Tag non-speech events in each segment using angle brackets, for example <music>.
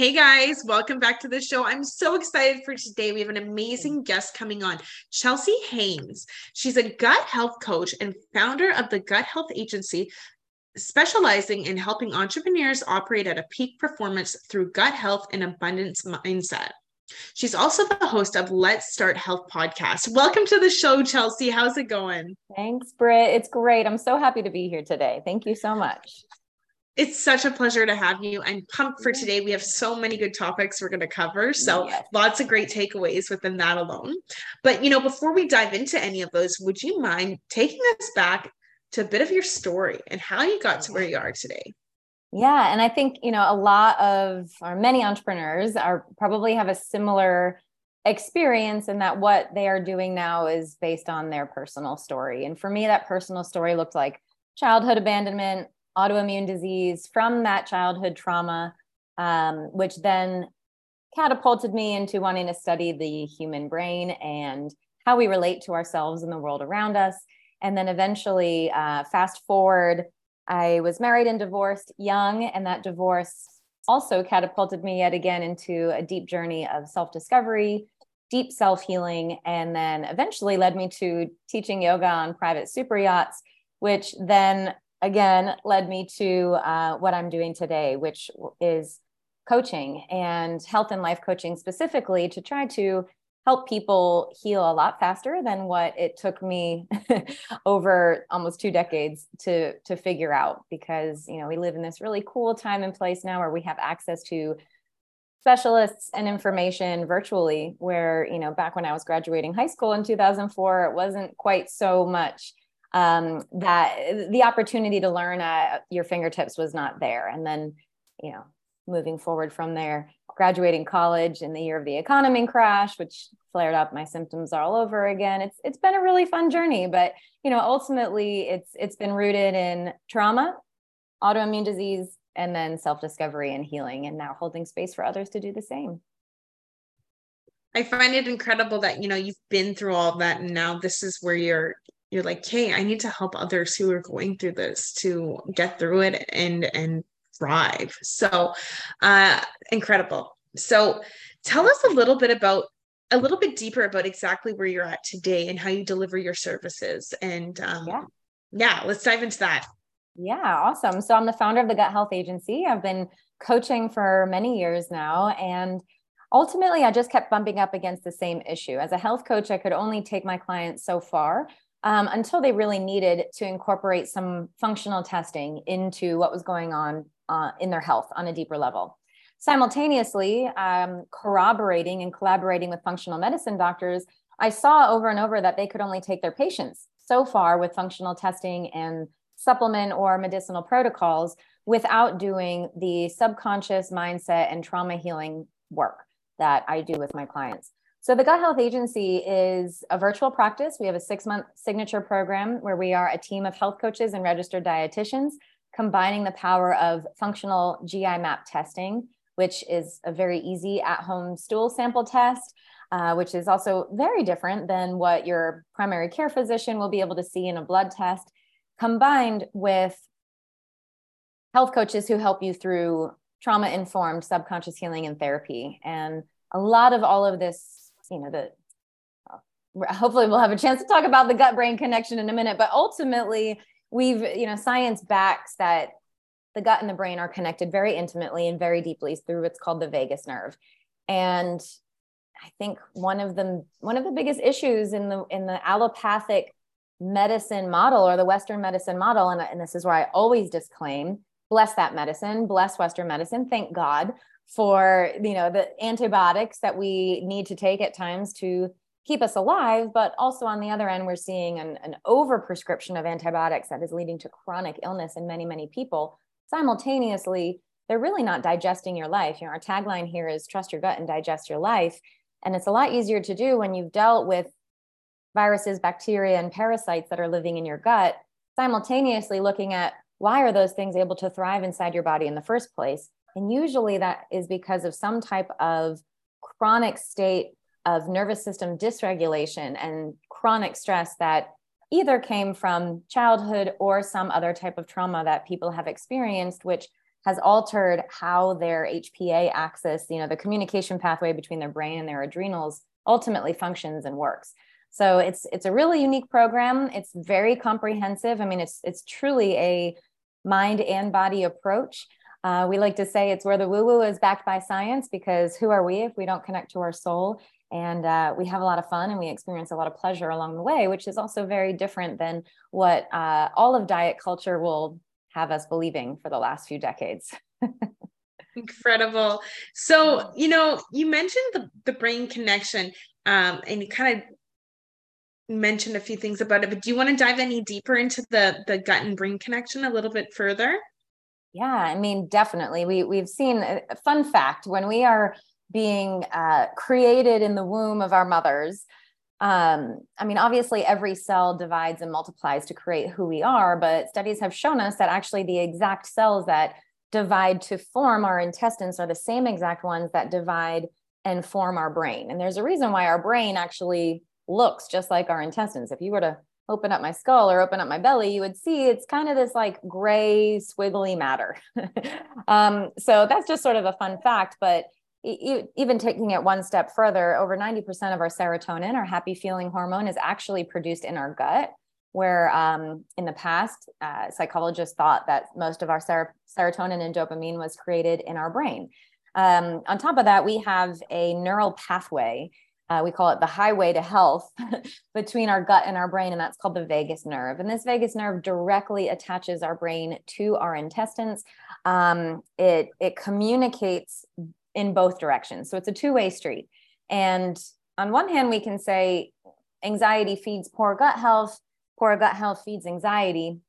Hey guys, welcome back to the show. I'm so excited for today. We have an amazing guest coming on, Chelsea Haines. She's a gut health coach and founder of the Gut Health Agency, specializing in helping entrepreneurs operate at a peak performance through gut health and abundance mindset. She's also the host of Let's Start Health podcast. Welcome to the show, Chelsea. How's it going? Thanks, Britt. It's great. I'm so happy to be here today. Thank you so much. It's such a pleasure to have you. I'm pumped for today. We have so many good topics we're going to cover. So, yes. lots of great takeaways within that alone. But, you know, before we dive into any of those, would you mind taking us back to a bit of your story and how you got to where you are today? Yeah. And I think, you know, a lot of, or many entrepreneurs are probably have a similar experience and that what they are doing now is based on their personal story. And for me, that personal story looked like childhood abandonment, autoimmune disease from that childhood trauma, um, which then catapulted me into wanting to study the human brain and how we relate to ourselves and the world around us. And then eventually, uh, fast forward, I was married and divorced young, and that divorce also catapulted me yet again into a deep journey of self discovery, deep self healing, and then eventually led me to teaching yoga on private super yachts, which then again led me to uh, what I'm doing today, which is coaching and health and life coaching specifically to try to help people heal a lot faster than what it took me <laughs> over almost two decades to to figure out because you know we live in this really cool time and place now where we have access to specialists and information virtually where you know back when i was graduating high school in 2004 it wasn't quite so much um, that the opportunity to learn at your fingertips was not there. And then, you know, moving forward from there, graduating college in the year of the economy crash, which flared up my symptoms all over again. It's it's been a really fun journey, but you know, ultimately it's it's been rooted in trauma, autoimmune disease, and then self-discovery and healing, and now holding space for others to do the same. I find it incredible that you know you've been through all that and now this is where you're you're like hey i need to help others who are going through this to get through it and and thrive. So uh incredible. So tell us a little bit about a little bit deeper about exactly where you're at today and how you deliver your services and um yeah, yeah let's dive into that. Yeah awesome. So i'm the founder of the gut health agency. I've been coaching for many years now and ultimately i just kept bumping up against the same issue. As a health coach i could only take my clients so far um, until they really needed to incorporate some functional testing into what was going on uh, in their health on a deeper level. Simultaneously, um, corroborating and collaborating with functional medicine doctors, I saw over and over that they could only take their patients so far with functional testing and supplement or medicinal protocols without doing the subconscious mindset and trauma healing work that I do with my clients. So, the Gut Health Agency is a virtual practice. We have a six month signature program where we are a team of health coaches and registered dietitians combining the power of functional GI map testing, which is a very easy at home stool sample test, uh, which is also very different than what your primary care physician will be able to see in a blood test, combined with health coaches who help you through trauma informed subconscious healing and therapy. And a lot of all of this you know the <laughs> hopefully we'll have a chance to talk about the gut brain connection in a minute but ultimately we've you know science backs that the gut and the brain are connected very intimately and very deeply through what's called the vagus nerve. And i think one of the one of the biggest issues in the in the allopathic medicine model or the western medicine model and, and this is where i always disclaim bless that medicine bless western medicine thank god for you know the antibiotics that we need to take at times to keep us alive but also on the other end we're seeing an, an over prescription of antibiotics that is leading to chronic illness in many many people simultaneously they're really not digesting your life. You know, our tagline here is trust your gut and digest your life. And it's a lot easier to do when you've dealt with viruses, bacteria, and parasites that are living in your gut, simultaneously looking at why are those things able to thrive inside your body in the first place? And usually that is because of some type of chronic state of nervous system dysregulation and chronic stress that either came from childhood or some other type of trauma that people have experienced, which has altered how their HPA axis, you know, the communication pathway between their brain and their adrenals ultimately functions and works. So it's it's a really unique program. It's very comprehensive. I mean, it's it's truly a mind and body approach. Uh, we like to say it's where the woo woo is backed by science because who are we if we don't connect to our soul? And uh, we have a lot of fun and we experience a lot of pleasure along the way, which is also very different than what uh, all of diet culture will have us believing for the last few decades. <laughs> Incredible. So, you know, you mentioned the, the brain connection um, and you kind of mentioned a few things about it, but do you want to dive any deeper into the, the gut and brain connection a little bit further? Yeah, I mean, definitely. We, we've seen a fun fact when we are being uh, created in the womb of our mothers, um, I mean, obviously, every cell divides and multiplies to create who we are, but studies have shown us that actually the exact cells that divide to form our intestines are the same exact ones that divide and form our brain. And there's a reason why our brain actually looks just like our intestines. If you were to open up my skull or open up my belly, you would see it's kind of this like gray, swiggly matter. <laughs> um, so that's just sort of a fun fact. But even taking it one step further, over 90% of our serotonin, our happy feeling hormone, is actually produced in our gut. Where um, in the past, uh, psychologists thought that most of our ser- serotonin and dopamine was created in our brain. Um, on top of that, we have a neural pathway. Uh, we call it the highway to health <laughs> between our gut and our brain, and that's called the vagus nerve. And this vagus nerve directly attaches our brain to our intestines. Um, it it communicates in both directions. So it's a two way street. And on one hand, we can say anxiety feeds poor gut health, poor gut health feeds anxiety,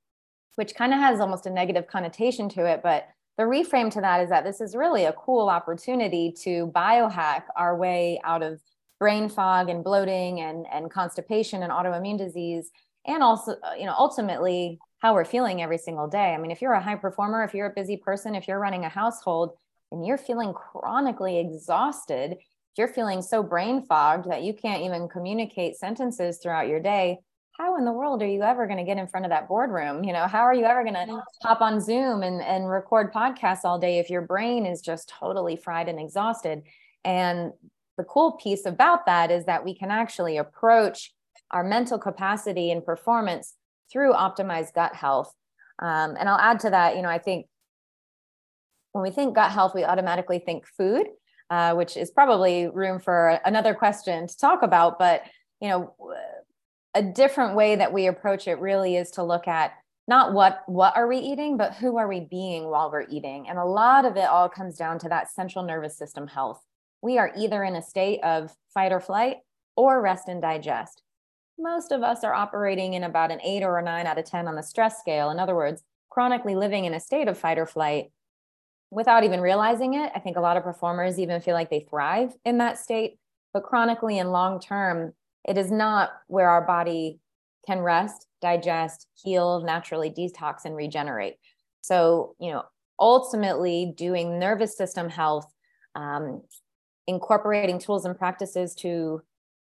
which kind of has almost a negative connotation to it. But the reframe to that is that this is really a cool opportunity to biohack our way out of brain fog and bloating and, and constipation and autoimmune disease and also uh, you know ultimately how we're feeling every single day i mean if you're a high performer if you're a busy person if you're running a household and you're feeling chronically exhausted, you're feeling so brain fogged that you can't even communicate sentences throughout your day, how in the world are you ever going to get in front of that boardroom? You know, how are you ever going to hop on Zoom and, and record podcasts all day if your brain is just totally fried and exhausted? And the cool piece about that is that we can actually approach our mental capacity and performance through optimized gut health. Um, and I'll add to that, you know, I think when we think gut health, we automatically think food, uh, which is probably room for another question to talk about. But you know, a different way that we approach it really is to look at not what what are we eating, but who are we being while we're eating. And a lot of it all comes down to that central nervous system health. We are either in a state of fight or flight or rest and digest. Most of us are operating in about an eight or a nine out of 10 on the stress scale. In other words, chronically living in a state of fight or flight without even realizing it. I think a lot of performers even feel like they thrive in that state, but chronically and long term, it is not where our body can rest, digest, heal, naturally detox, and regenerate. So, you know, ultimately doing nervous system health, um, incorporating tools and practices to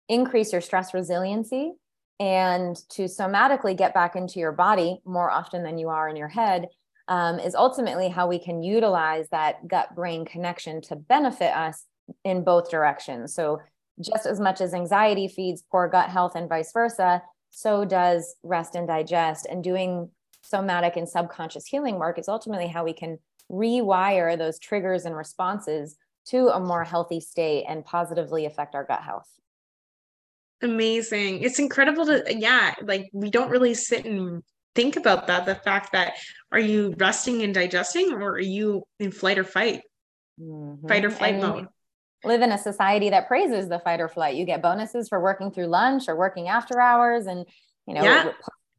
increase your stress resiliency and to somatically get back into your body more often than you are in your head um, is ultimately how we can utilize that gut brain connection to benefit us in both directions. So, just as much as anxiety feeds poor gut health and vice versa, so does rest and digest. And doing somatic and subconscious healing work is ultimately how we can rewire those triggers and responses to a more healthy state and positively affect our gut health. Amazing. It's incredible to, yeah, like we don't really sit and think about that the fact that are you resting and digesting or are you in flight or fight mm-hmm. fight or flight and mode live in a society that praises the fight or flight you get bonuses for working through lunch or working after hours and you know yeah.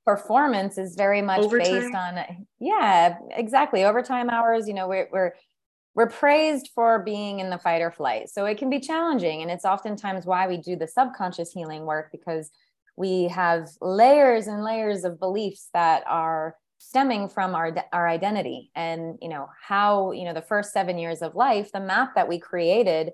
performance is very much overtime. based on yeah exactly overtime hours you know we're, we're we're praised for being in the fight or flight. So it can be challenging. And it's oftentimes why we do the subconscious healing work because we have layers and layers of beliefs that are stemming from our our identity and you know how you know the first 7 years of life the map that we created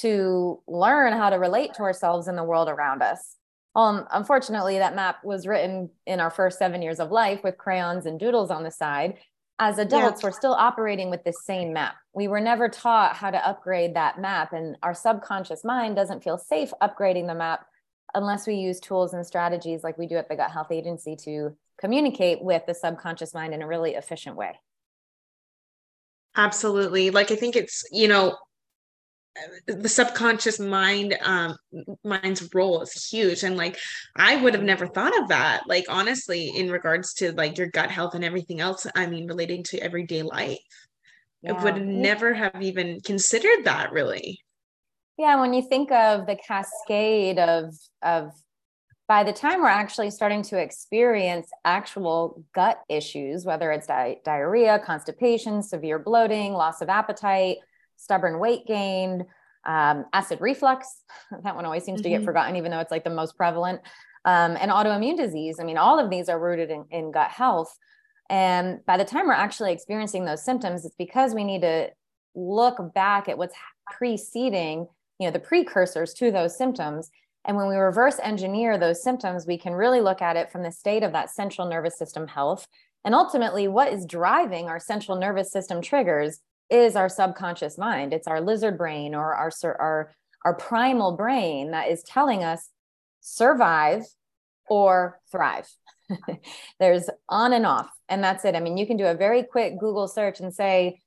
to learn how to relate to ourselves in the world around us um, unfortunately that map was written in our first 7 years of life with crayons and doodles on the side as adults yeah. we're still operating with this same map. We were never taught how to upgrade that map and our subconscious mind doesn't feel safe upgrading the map unless we use tools and strategies like we do at the gut health agency to communicate with the subconscious mind in a really efficient way. Absolutely. Like i think it's you know the subconscious mind um mind's role is huge and like i would have never thought of that like honestly in regards to like your gut health and everything else i mean relating to everyday life yeah. i would never have even considered that really yeah when you think of the cascade of of by the time we're actually starting to experience actual gut issues whether it's di- diarrhea constipation severe bloating loss of appetite stubborn weight gain, um, acid reflux. <laughs> that one always seems mm-hmm. to get mm-hmm. forgotten, even though it's like the most prevalent. Um, and autoimmune disease. I mean, all of these are rooted in, in gut health. And by the time we're actually experiencing those symptoms, it's because we need to look back at what's preceding, you know, the precursors to those symptoms. And when we reverse engineer those symptoms, we can really look at it from the state of that central nervous system health. And ultimately, what is driving our central nervous system triggers is our subconscious mind. It's our lizard brain or our our our primal brain that is telling us survive or thrive. <laughs> There's on and off, and that's it. I mean, you can do a very quick Google search and say,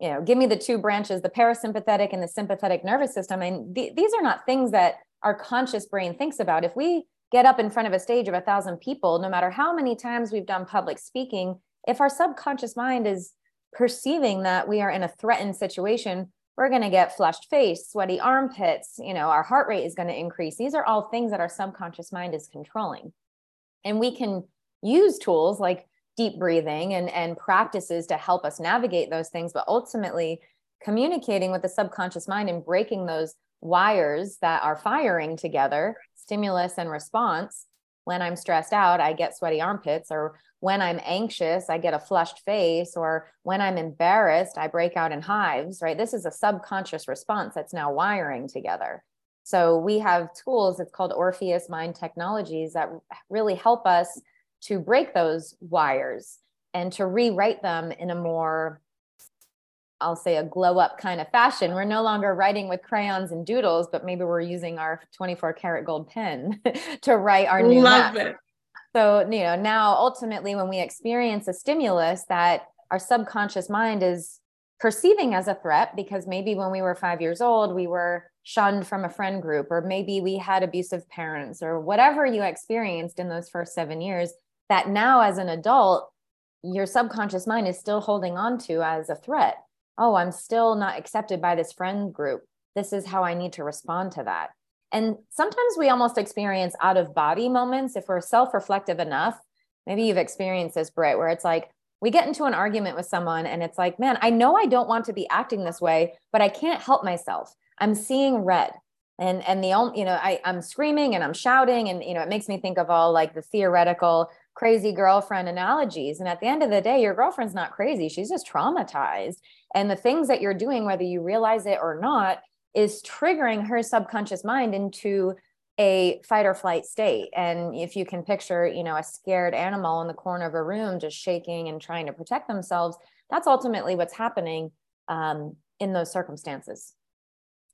you know, give me the two branches, the parasympathetic and the sympathetic nervous system. And th- these are not things that our conscious brain thinks about. If we get up in front of a stage of a thousand people, no matter how many times we've done public speaking, if our subconscious mind is perceiving that we are in a threatened situation, we're going to get flushed face, sweaty armpits, you know, our heart rate is going to increase. These are all things that our subconscious mind is controlling. And we can use tools like deep breathing and, and practices to help us navigate those things, but ultimately communicating with the subconscious mind and breaking those wires that are firing together, stimulus and response. When I'm stressed out, I get sweaty armpits, or when I'm anxious, I get a flushed face, or when I'm embarrassed, I break out in hives, right? This is a subconscious response that's now wiring together. So we have tools, it's called Orpheus Mind Technologies, that really help us to break those wires and to rewrite them in a more I'll say a glow up kind of fashion. We're no longer writing with crayons and doodles, but maybe we're using our 24 karat gold pen <laughs> to write our new Love map. It. So, you know, now ultimately, when we experience a stimulus that our subconscious mind is perceiving as a threat, because maybe when we were five years old, we were shunned from a friend group, or maybe we had abusive parents, or whatever you experienced in those first seven years, that now as an adult, your subconscious mind is still holding on to as a threat. Oh, I'm still not accepted by this friend group. This is how I need to respond to that. And sometimes we almost experience out of body moments if we're self reflective enough. Maybe you've experienced this, Britt, where it's like we get into an argument with someone and it's like, man, I know I don't want to be acting this way, but I can't help myself. I'm seeing red. And and the only, you know, I, I'm screaming and I'm shouting, and you know, it makes me think of all like the theoretical crazy girlfriend analogies. And at the end of the day, your girlfriend's not crazy. She's just traumatized. And the things that you're doing, whether you realize it or not, is triggering her subconscious mind into a fight or flight state and if you can picture you know a scared animal in the corner of a room just shaking and trying to protect themselves that's ultimately what's happening um, in those circumstances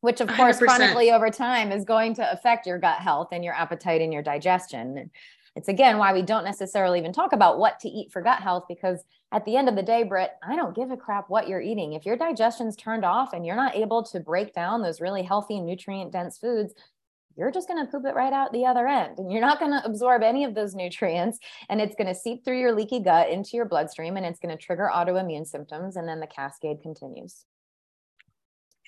which of course 100%. chronically over time is going to affect your gut health and your appetite and your digestion it's again why we don't necessarily even talk about what to eat for gut health because at the end of the day, Britt, I don't give a crap what you're eating. If your digestion's turned off and you're not able to break down those really healthy, nutrient dense foods, you're just going to poop it right out the other end and you're not going to absorb any of those nutrients and it's going to seep through your leaky gut into your bloodstream and it's going to trigger autoimmune symptoms and then the cascade continues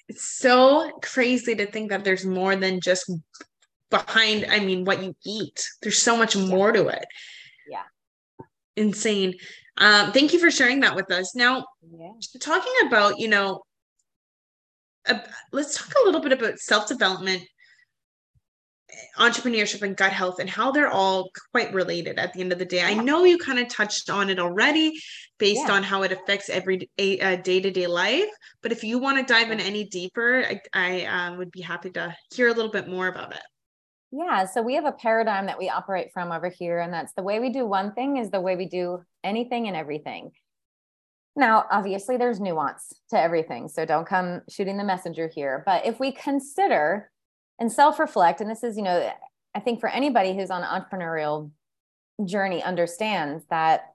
it's so crazy to think that there's more than just behind i mean what you eat there's so much more to it yeah insane um, thank you for sharing that with us now yeah. talking about you know uh, let's talk a little bit about self development entrepreneurship and gut health and how they're all quite related at the end of the day. I know you kind of touched on it already based yeah. on how it affects every day to day life, but if you want to dive in any deeper, I, I um, would be happy to hear a little bit more about it. Yeah, so we have a paradigm that we operate from over here, and that's the way we do one thing is the way we do anything and everything. Now, obviously, there's nuance to everything, so don't come shooting the messenger here. But if we consider and self reflect, and this is, you know, I think for anybody who's on an entrepreneurial journey understands that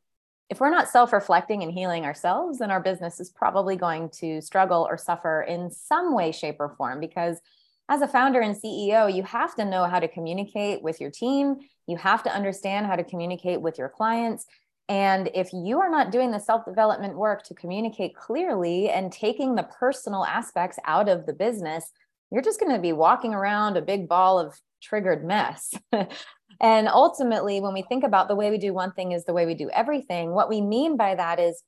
if we're not self reflecting and healing ourselves, then our business is probably going to struggle or suffer in some way, shape, or form because as a founder and CEO, you have to know how to communicate with your team. You have to understand how to communicate with your clients. And if you are not doing the self development work to communicate clearly and taking the personal aspects out of the business, you're just going to be walking around a big ball of triggered mess. <laughs> and ultimately, when we think about the way we do one thing is the way we do everything, what we mean by that is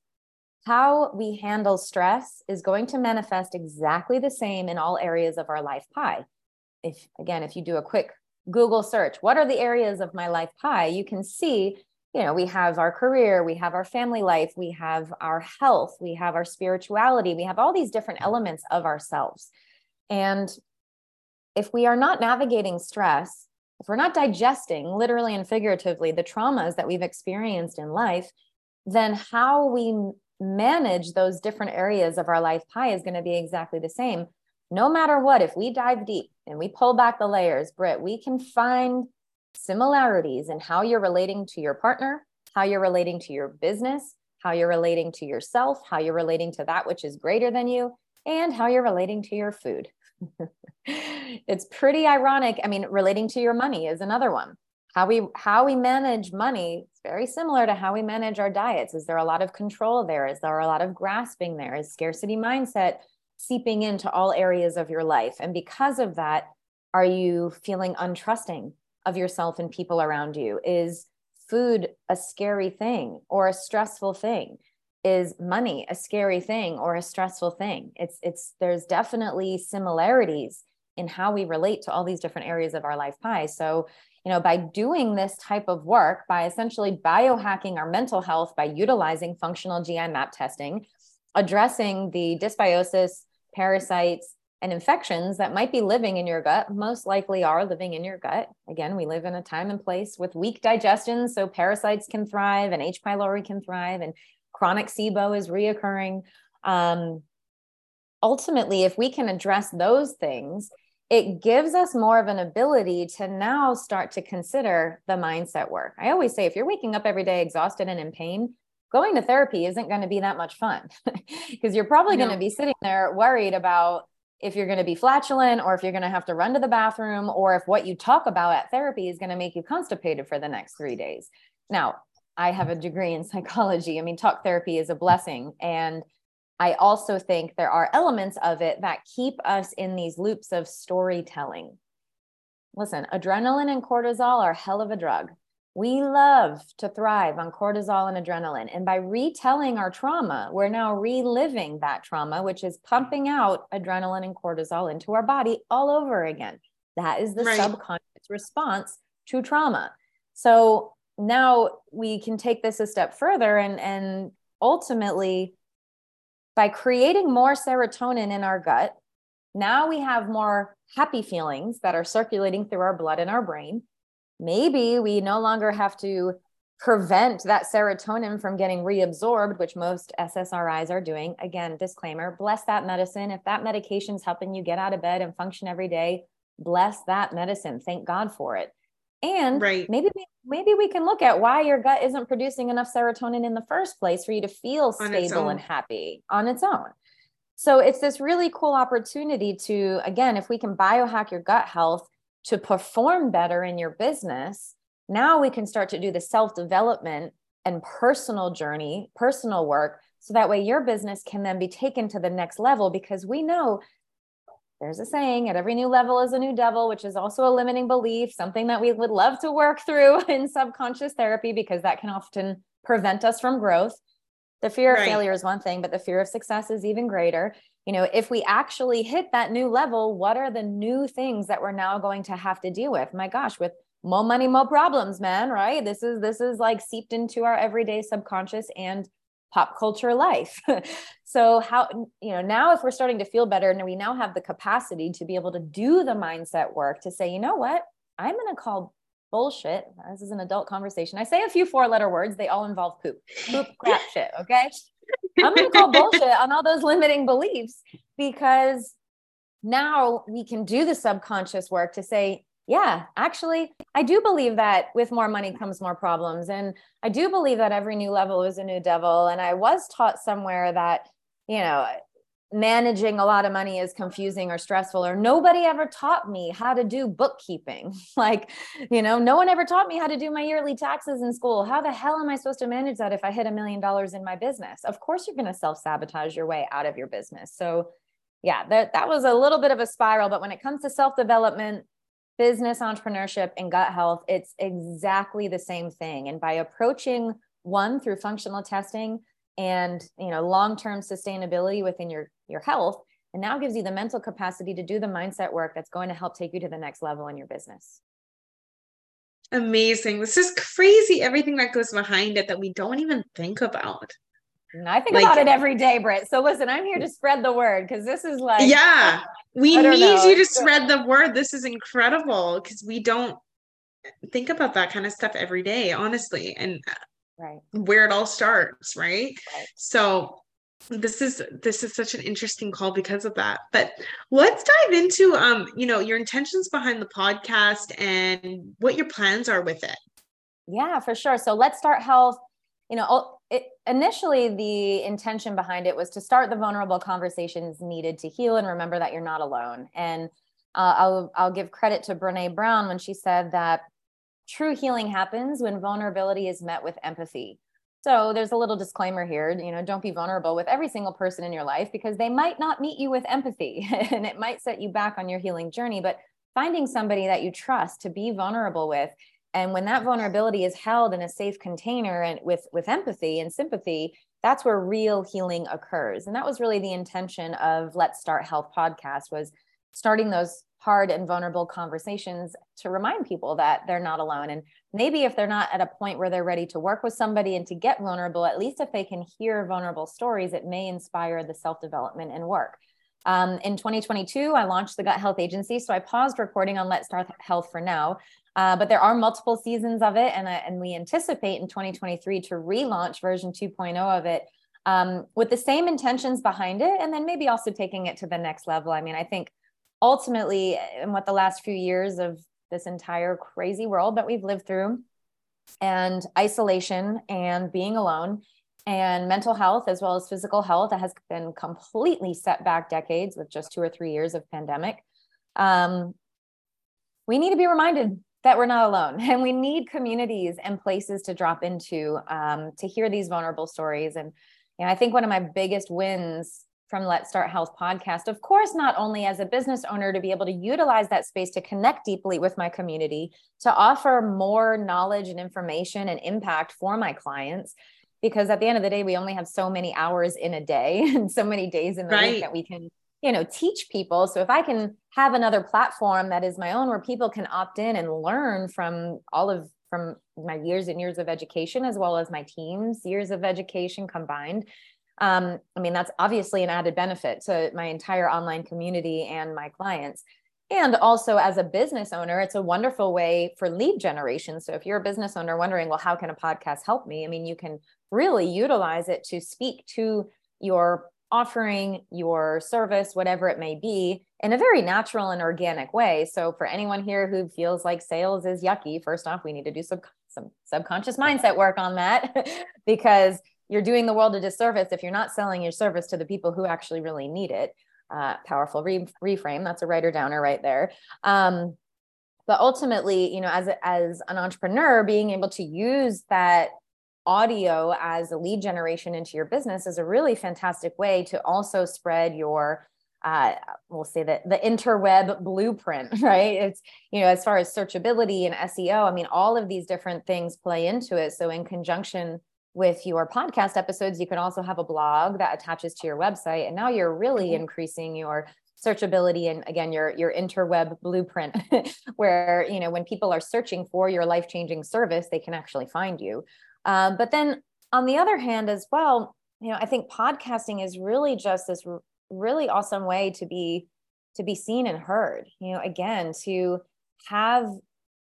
how we handle stress is going to manifest exactly the same in all areas of our life pie. If again, if you do a quick Google search, what are the areas of my life pie? You can see, you know, we have our career, we have our family life, we have our health, we have our spirituality, we have all these different elements of ourselves. And if we are not navigating stress, if we're not digesting literally and figuratively the traumas that we've experienced in life, then how we manage those different areas of our life pie is going to be exactly the same. No matter what, if we dive deep and we pull back the layers, Britt, we can find similarities in how you're relating to your partner, how you're relating to your business, how you're relating to yourself, how you're relating to that which is greater than you, and how you're relating to your food. <laughs> it's pretty ironic. I mean, relating to your money is another one how we how we manage money is very similar to how we manage our diets. Is there a lot of control there? Is there a lot of grasping there? Is scarcity mindset seeping into all areas of your life? And because of that are you feeling untrusting of yourself and people around you? Is food a scary thing or a stressful thing? Is money a scary thing or a stressful thing? It's it's there's definitely similarities in how we relate to all these different areas of our life. Pie so you know by doing this type of work by essentially biohacking our mental health by utilizing functional gi map testing addressing the dysbiosis parasites and infections that might be living in your gut most likely are living in your gut. Again we live in a time and place with weak digestion so parasites can thrive and h. pylori can thrive and chronic sibo is reoccurring. Um, ultimately if we can address those things it gives us more of an ability to now start to consider the mindset work. I always say if you're waking up every day exhausted and in pain, going to therapy isn't going to be that much fun <laughs> because you're probably no. going to be sitting there worried about if you're going to be flatulent or if you're going to have to run to the bathroom or if what you talk about at therapy is going to make you constipated for the next 3 days. Now, I have a degree in <laughs> psychology. I mean, talk therapy is a blessing and I also think there are elements of it that keep us in these loops of storytelling. Listen, adrenaline and cortisol are hell of a drug. We love to thrive on cortisol and adrenaline. And by retelling our trauma, we're now reliving that trauma, which is pumping out adrenaline and cortisol into our body all over again. That is the right. subconscious response to trauma. So now we can take this a step further and, and ultimately by creating more serotonin in our gut, now we have more happy feelings that are circulating through our blood and our brain. Maybe we no longer have to prevent that serotonin from getting reabsorbed, which most SSRIs are doing. Again, disclaimer bless that medicine. If that medication is helping you get out of bed and function every day, bless that medicine. Thank God for it. And right. maybe we, maybe we can look at why your gut isn't producing enough serotonin in the first place for you to feel stable and happy on its own. So it's this really cool opportunity to again, if we can biohack your gut health to perform better in your business, now we can start to do the self-development and personal journey, personal work so that way your business can then be taken to the next level because we know there's a saying at every new level is a new devil, which is also a limiting belief, something that we would love to work through <laughs> in subconscious therapy because that can often prevent us from growth. The fear of failure is one thing, but the fear of success is even greater. You know, if we actually hit that new level, what are the new things that we're now going to have to deal with? My gosh, with more money, more problems, man, right? This is this is like seeped into our everyday subconscious and pop culture life. <laughs> so how you know, now if we're starting to feel better and we now have the capacity to be able to do the mindset work to say, you know what? I'm going to call bullshit. This is an adult conversation. I say a few four letter words, they all involve poop. Poop, <laughs> crap, shit. Okay. I'm going to call bullshit on all those limiting beliefs because now we can do the subconscious work to say, yeah, actually, I do believe that with more money comes more problems. And I do believe that every new level is a new devil. And I was taught somewhere that, you know, managing a lot of money is confusing or stressful or nobody ever taught me how to do bookkeeping <laughs> like you know no one ever taught me how to do my yearly taxes in school how the hell am i supposed to manage that if i hit a million dollars in my business of course you're going to self-sabotage your way out of your business so yeah that, that was a little bit of a spiral but when it comes to self-development business entrepreneurship and gut health it's exactly the same thing and by approaching one through functional testing and you know long-term sustainability within your your health and now gives you the mental capacity to do the mindset work that's going to help take you to the next level in your business Amazing. This is crazy. Everything that goes behind it that we don't even think about. I think Like- about it every day britt so listen i'm here to spread the word because this is like yeah. We need know. you to spread the word. This is incredible because we don't think about that kind of stuff every day, honestly, and right where it all starts, right? Right. So this is this is such an interesting call because of that. But let's dive into um, you know, your intentions behind the podcast and what your plans are with it. Yeah, for sure. So let's start health. You know, oh, it, initially the intention behind it was to start the vulnerable conversations needed to heal and remember that you're not alone. And uh, I'll I'll give credit to Brene Brown when she said that true healing happens when vulnerability is met with empathy. So there's a little disclaimer here, you know, don't be vulnerable with every single person in your life because they might not meet you with empathy <laughs> and it might set you back on your healing journey, but finding somebody that you trust to be vulnerable with and when that vulnerability is held in a safe container and with with empathy and sympathy that's where real healing occurs. And that was really the intention of let's start health podcast was starting those hard and vulnerable conversations to remind people that they're not alone. And maybe if they're not at a point where they're ready to work with somebody and to get vulnerable at least if they can hear vulnerable stories it may inspire the self development and work. Um, in 2022 i launched the gut health agency so i paused recording on let's start health for now uh, but there are multiple seasons of it, and, uh, and we anticipate in 2023 to relaunch version 2.0 of it um, with the same intentions behind it, and then maybe also taking it to the next level. I mean, I think ultimately, in what the last few years of this entire crazy world that we've lived through, and isolation and being alone, and mental health as well as physical health that has been completely set back decades with just two or three years of pandemic. Um, we need to be reminded that we're not alone <laughs> and we need communities and places to drop into um, to hear these vulnerable stories and you know, i think one of my biggest wins from let's start health podcast of course not only as a business owner to be able to utilize that space to connect deeply with my community to offer more knowledge and information and impact for my clients because at the end of the day we only have so many hours in a day <laughs> and so many days in the Right. week that we can you know teach people. So if i can have another platform that is my own where people can opt in and learn from all of from my years and years of education as well as my team's years of education combined um, i mean that's obviously an added benefit to my entire online community and my clients. And also as a business owner it's a wonderful way for lead generation. So if you're a business owner wondering well how can a podcast help me? I mean you can really utilize it to speak to your offering your service, whatever it may be, in a very natural and organic way. So, for anyone here who feels like sales is yucky, first off, we need to do some, some subconscious mindset work on that <laughs> because you're doing the world a disservice if you're not selling your service to the people who actually really need it. Uh, powerful re- reframe. That's a writer downer right there. Um, but ultimately, you know, as as an entrepreneur, being able to use that audio as a lead generation into your business is a really fantastic way to also spread your uh, we'll say that the interweb blueprint, <laughs> right? It's, you know, as far as searchability and SEO, I mean, all of these different things play into it. So, in conjunction with your podcast episodes, you can also have a blog that attaches to your website. And now you're really mm-hmm. increasing your searchability and again your your interweb blueprint <laughs> where you know when people are searching for your life-changing service they can actually find you um, but then on the other hand as well you know i think podcasting is really just this r- really awesome way to be to be seen and heard you know again to have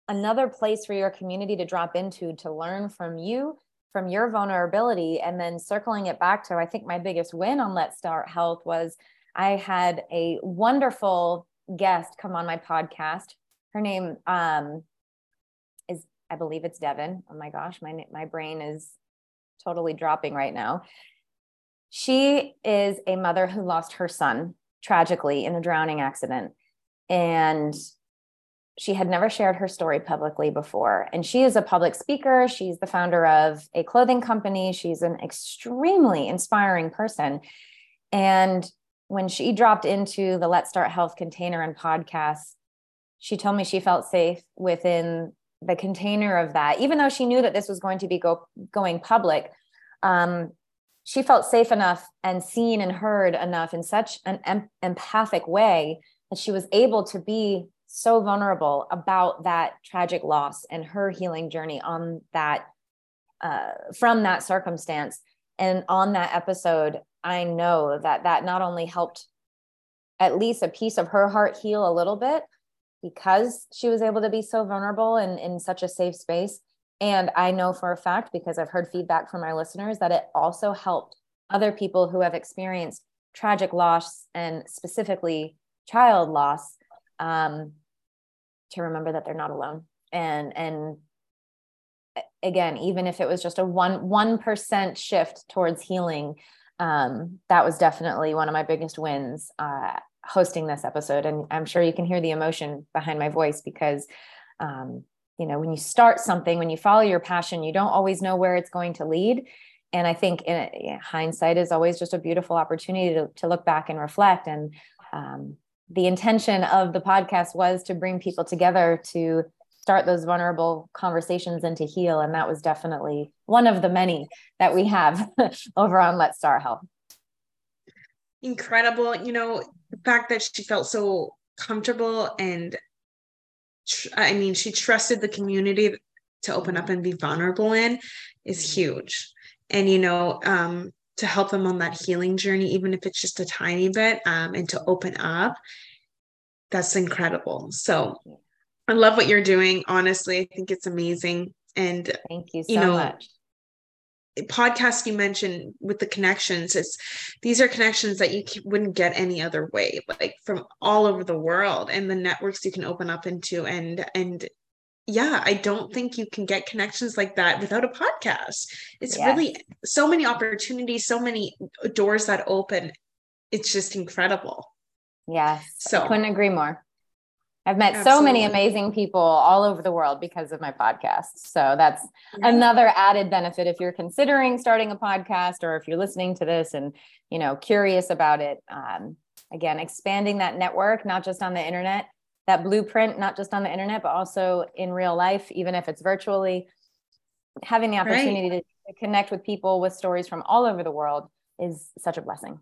another place for your community to drop into to learn from you from your vulnerability and then circling it back to i think my biggest win on let's start health was i had a wonderful guest come on my podcast. Her name um, i believe it's devin oh my gosh my my brain is totally dropping right now she is a mother who lost her son tragically in a drowning accident and she had never shared her story publicly before. And she is a public speaker. She's the founder of a clothing company. She's an extremely inspiring person. And when she dropped into the Let's Start Health container and podcast, she told me she felt safe within the container of that, even though she knew that this was going to be go, going public. Um, she felt safe enough and seen and heard enough in such an em- empathic way that she was able to be so vulnerable about that tragic loss and her healing journey on that uh, from that circumstance and on that episode i know that that not only helped at least a piece of her heart heal a little bit because she was able to be so vulnerable and in such a safe space. And i know for a fact because i've heard feedback from my listeners that it also helped other people who have experienced tragic loss and specifically child loss um, to remember that they're not alone. And and again even if it was just a one one percent shift towards healing um, that was definitely one of my biggest wins. Uh, hosting this episode and i'm sure you can hear the emotion behind my voice because um, you know when you start something when you follow your passion you don't always know where it's going to lead and i think in, hindsight is always just a beautiful opportunity to, to look back and reflect and um, the intention of the podcast was to bring people together to start those vulnerable conversations and to heal. And that was definitely one of the many that we have <laughs> over on Let's Start Health. Incredible. You know, the fact that she felt so comfortable and tr- I mean, she trusted the community to open up and be vulnerable in is huge. And, you know, um, to help them on that healing journey, even if it's just a tiny bit, um, and to open up. That's incredible. So I love what you're doing. Honestly, I think it's amazing. And thank you so you know, much. Podcast you mentioned with the connections, it's these are connections that you wouldn't get any other way, like from all over the world, and the networks you can open up into, and and yeah, I don't think you can get connections like that without a podcast. It's yes. really so many opportunities, so many doors that open. It's just incredible. Yes. So I couldn't agree more. I've met Absolutely. so many amazing people all over the world because of my podcast. So that's yeah. another added benefit if you're considering starting a podcast or if you're listening to this and you know curious about it. Um, again, expanding that network, not just on the internet, that blueprint, not just on the internet, but also in real life, even if it's virtually, having the opportunity right. to, to connect with people with stories from all over the world is such a blessing.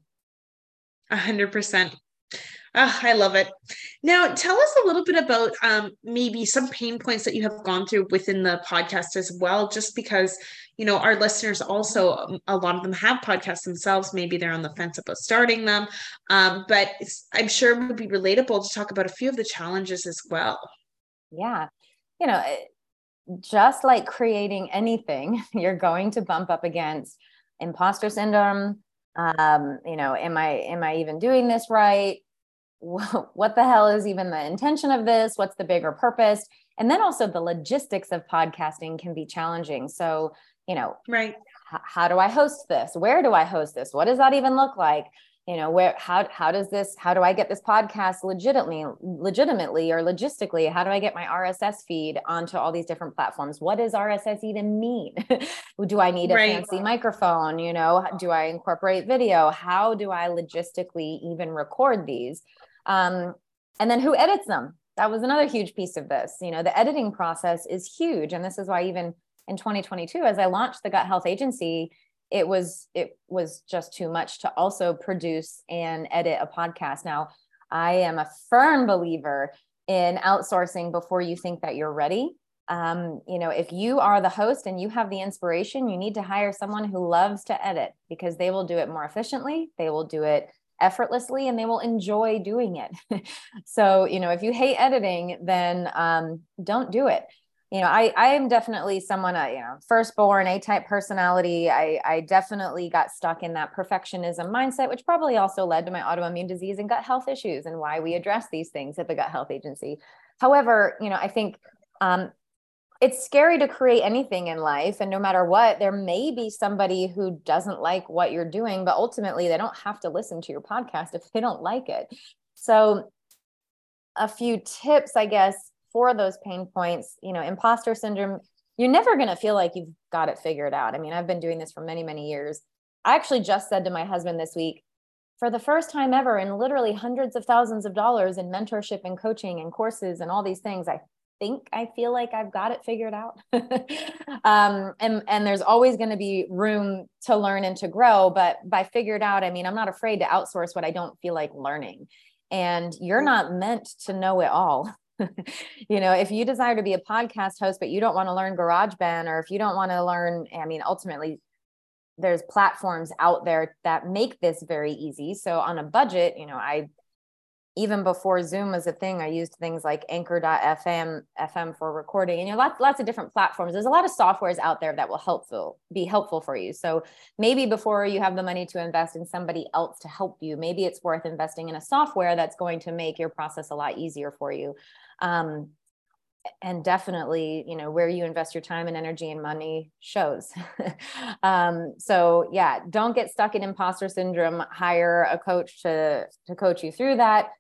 A hundred percent. Oh, I love it. Now, tell us a little bit about um, maybe some pain points that you have gone through within the podcast as well, just because, you know, our listeners also, um, a lot of them have podcasts themselves. Maybe they're on the fence about starting them. Um, but I'm sure it would be relatable to talk about a few of the challenges as well. Yeah. You know, just like creating anything, <laughs> you're going to bump up against imposter syndrome. Um, you know, am I am I even doing this right? <laughs> what the hell is even the intention of this? What's the bigger purpose? And then also the logistics of podcasting can be challenging. So, you know, right. H- how do I host this? Where do I host this? What does that even look like? You know, where how how does this how do I get this podcast legitimately legitimately or logistically? How do I get my RSS feed onto all these different platforms? What does RSS even mean? <laughs> do I need a right. fancy microphone? You know, do I incorporate video? How do I logistically even record these? Um, and then who edits them? That was another huge piece of this. You know, the editing process is huge. And this is why even in 2022 as I launched the Gut Health Agency, it was it was just too much to also produce and edit a podcast. Now, I am a firm believer in outsourcing before you think that you're ready. Um, you know, if you are the host and you have the inspiration, you need to hire someone who loves to edit because they will do it more efficiently. They will do it effortlessly and they will enjoy doing it. <laughs> so, you know, if you hate editing, then um, don't do it. You know, I, I am definitely someone, I, you know, firstborn A type personality. I, I definitely got stuck in that perfectionism mindset, which probably also led to my autoimmune disease and gut health issues and why we address these things at the Gut Health Agency. However, you know, I think um, it's scary to create anything in life and no matter what there may be somebody who doesn't like what you're doing but ultimately they don't have to listen to your podcast if they don't like it. So a few tips i guess for those pain points you know imposter syndrome you're never going to feel like you've got it figured out. I mean i've been doing this for many many years. I actually just said to my husband this week for the first time ever in literally hundreds of thousands of dollars in mentorship and coaching and courses and all these things i think I feel like I've got it figured out. <laughs> um, and, and there's always going to be room to learn and to grow. But by figured out, I mean, I'm not afraid to outsource what I don't feel like learning. And you're not meant to know it all. <laughs> you know, if you desire to be a podcast host, but you don't want to learn GarageBand, or if you don't want to learn, I mean, ultimately, there's platforms out there that make this very easy. So on a budget, you know, I even before Zoom was a thing, I used things like Anchor.fm FM for recording, and you know, lots lots of different platforms. There's a lot of softwares out there that will helpful be helpful for you. So maybe before you have the money to invest in somebody else to help you, maybe it's worth investing in a software that's going to make your process a lot easier for you. Um, and definitely you know where you invest your time and energy and money shows <laughs> um, so yeah don't get stuck in imposter syndrome hire a coach to to coach you through that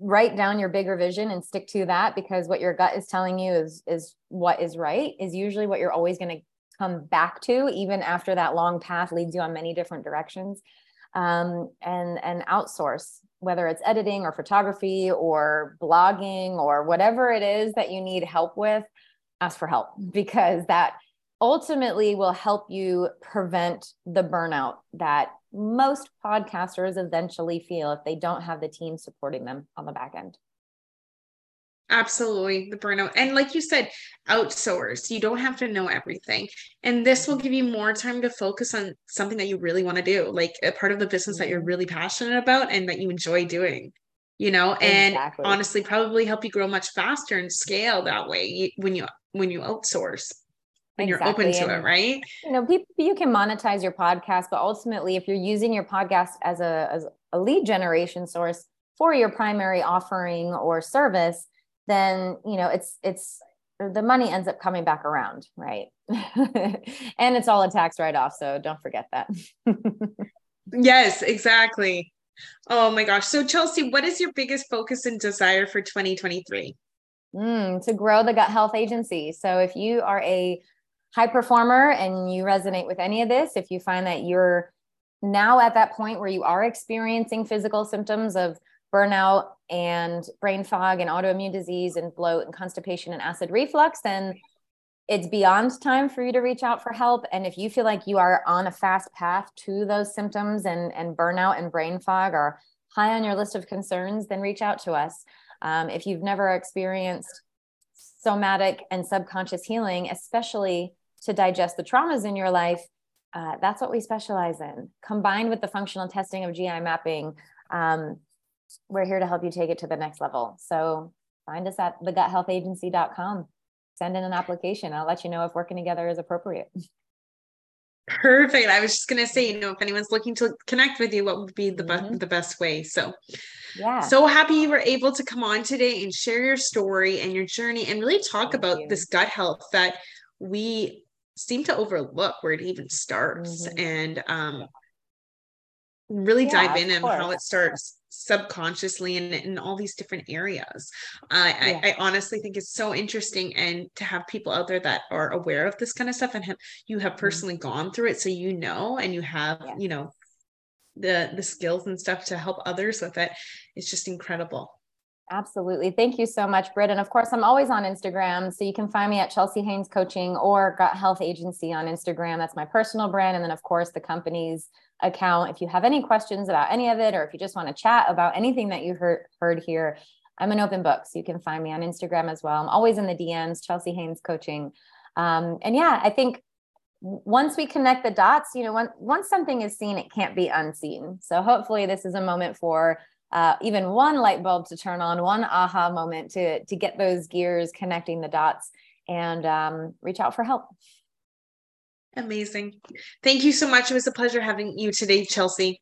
write down your bigger vision and stick to that because what your gut is telling you is is what is right is usually what you're always going to come back to even after that long path leads you on many different directions. Um, and and outsource whether it's editing or photography or blogging or whatever it is that you need help with ask for help <laughs> because that ultimately will help you prevent the burnout that most podcasters eventually feel if they don't have the team supporting them on the back end. Absolutely, the burnout. And like you said, outsource. You don't have to know everything. And this will give you more time to focus on something that you really want to do, like a part of the business that you're mm-hmm. really passionate about and that you enjoy doing. You know, and exactly. honestly, probably help you grow much faster and scale that way when you when you outsource exactly. you're open to and, it, right? You know, people you can monetize your podcast, but ultimately, if you're using your podcast as a as a lead generation source for your primary offering or service, then you know it's it's the money ends up coming back around, right? <laughs> and it's all a tax write off, so don't forget that. <laughs> yes, exactly. Oh my gosh. So Chelsea, what is your biggest focus and desire for 2023? Mm, to grow the gut health agency. So if you are a high performer and you resonate with any of this, if you find that you're now at that point where you are experiencing physical symptoms of burnout and brain fog and autoimmune disease and bloat and constipation and acid reflux, then it's beyond time for you to reach out for help. And if you feel like you are on a fast path to those symptoms and, and burnout and brain fog are high on your list of concerns, then reach out to us. Um, if you've never experienced somatic and subconscious healing, especially to digest the traumas in your life, uh, that's what we specialize in. Combined with the functional testing of GI mapping, um, we're here to help you take it to the next level. So find us at theguthealthagency.com. Send in an application. I'll let you know if working together is appropriate. <laughs> Perfect. I was just gonna say, you know, if anyone's looking to connect with you, what would be the mm-hmm. best the best way? So, yeah, so happy you were able to come on today and share your story and your journey and really talk Thank about you. this gut health that we seem to overlook where it even starts mm-hmm. and um really yeah, dive in and how it starts subconsciously and in all these different areas. Uh, yeah. I, I, honestly think it's so interesting and to have people out there that are aware of this kind of stuff and have, you have mm-hmm. personally mm-hmm. gone through it. So you know, and you have, yeah. you know, the, the skills and stuff to help others with it. It's just incredible. Absolutely. Thank you so much, Britt. And of course, I'm always on Instagram. So you can find me at Chelsea Haines Coaching or Gut Health Agency on Instagram. That's my personal brand. And then, of course, the company's account. If you have any questions about any of it, or if you just want to chat about anything that you heard, heard here, I'm an open book. So you can find me on Instagram as well. I'm always in the DMs, Chelsea Haines Coaching. Um, and yeah, I think once we connect the dots, you know, when, once something is seen, it can't be unseen. So hopefully, this is a moment for uh, even one light bulb to turn on, one aha moment to to get those gears connecting the dots, and um, reach out for help. Amazing. Thank you so much. It was a pleasure having you today, Chelsea.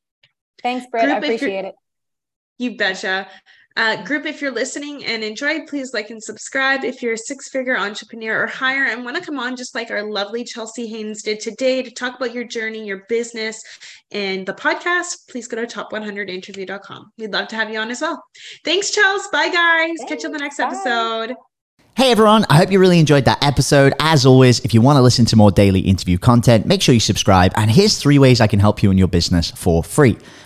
Thanks, Britt. I appreciate it. You betcha. Uh, group, if you're listening and enjoyed, please like and subscribe. If you're a six figure entrepreneur or higher and want to come on, just like our lovely Chelsea Haines did today, to talk about your journey, your business, and the podcast, please go to top100interview.com. We'd love to have you on as well. Thanks, Chelsea. Bye, guys. Thanks. Catch you on the next Bye. episode. Hey everyone, I hope you really enjoyed that episode. As always, if you want to listen to more daily interview content, make sure you subscribe. And here's three ways I can help you in your business for free.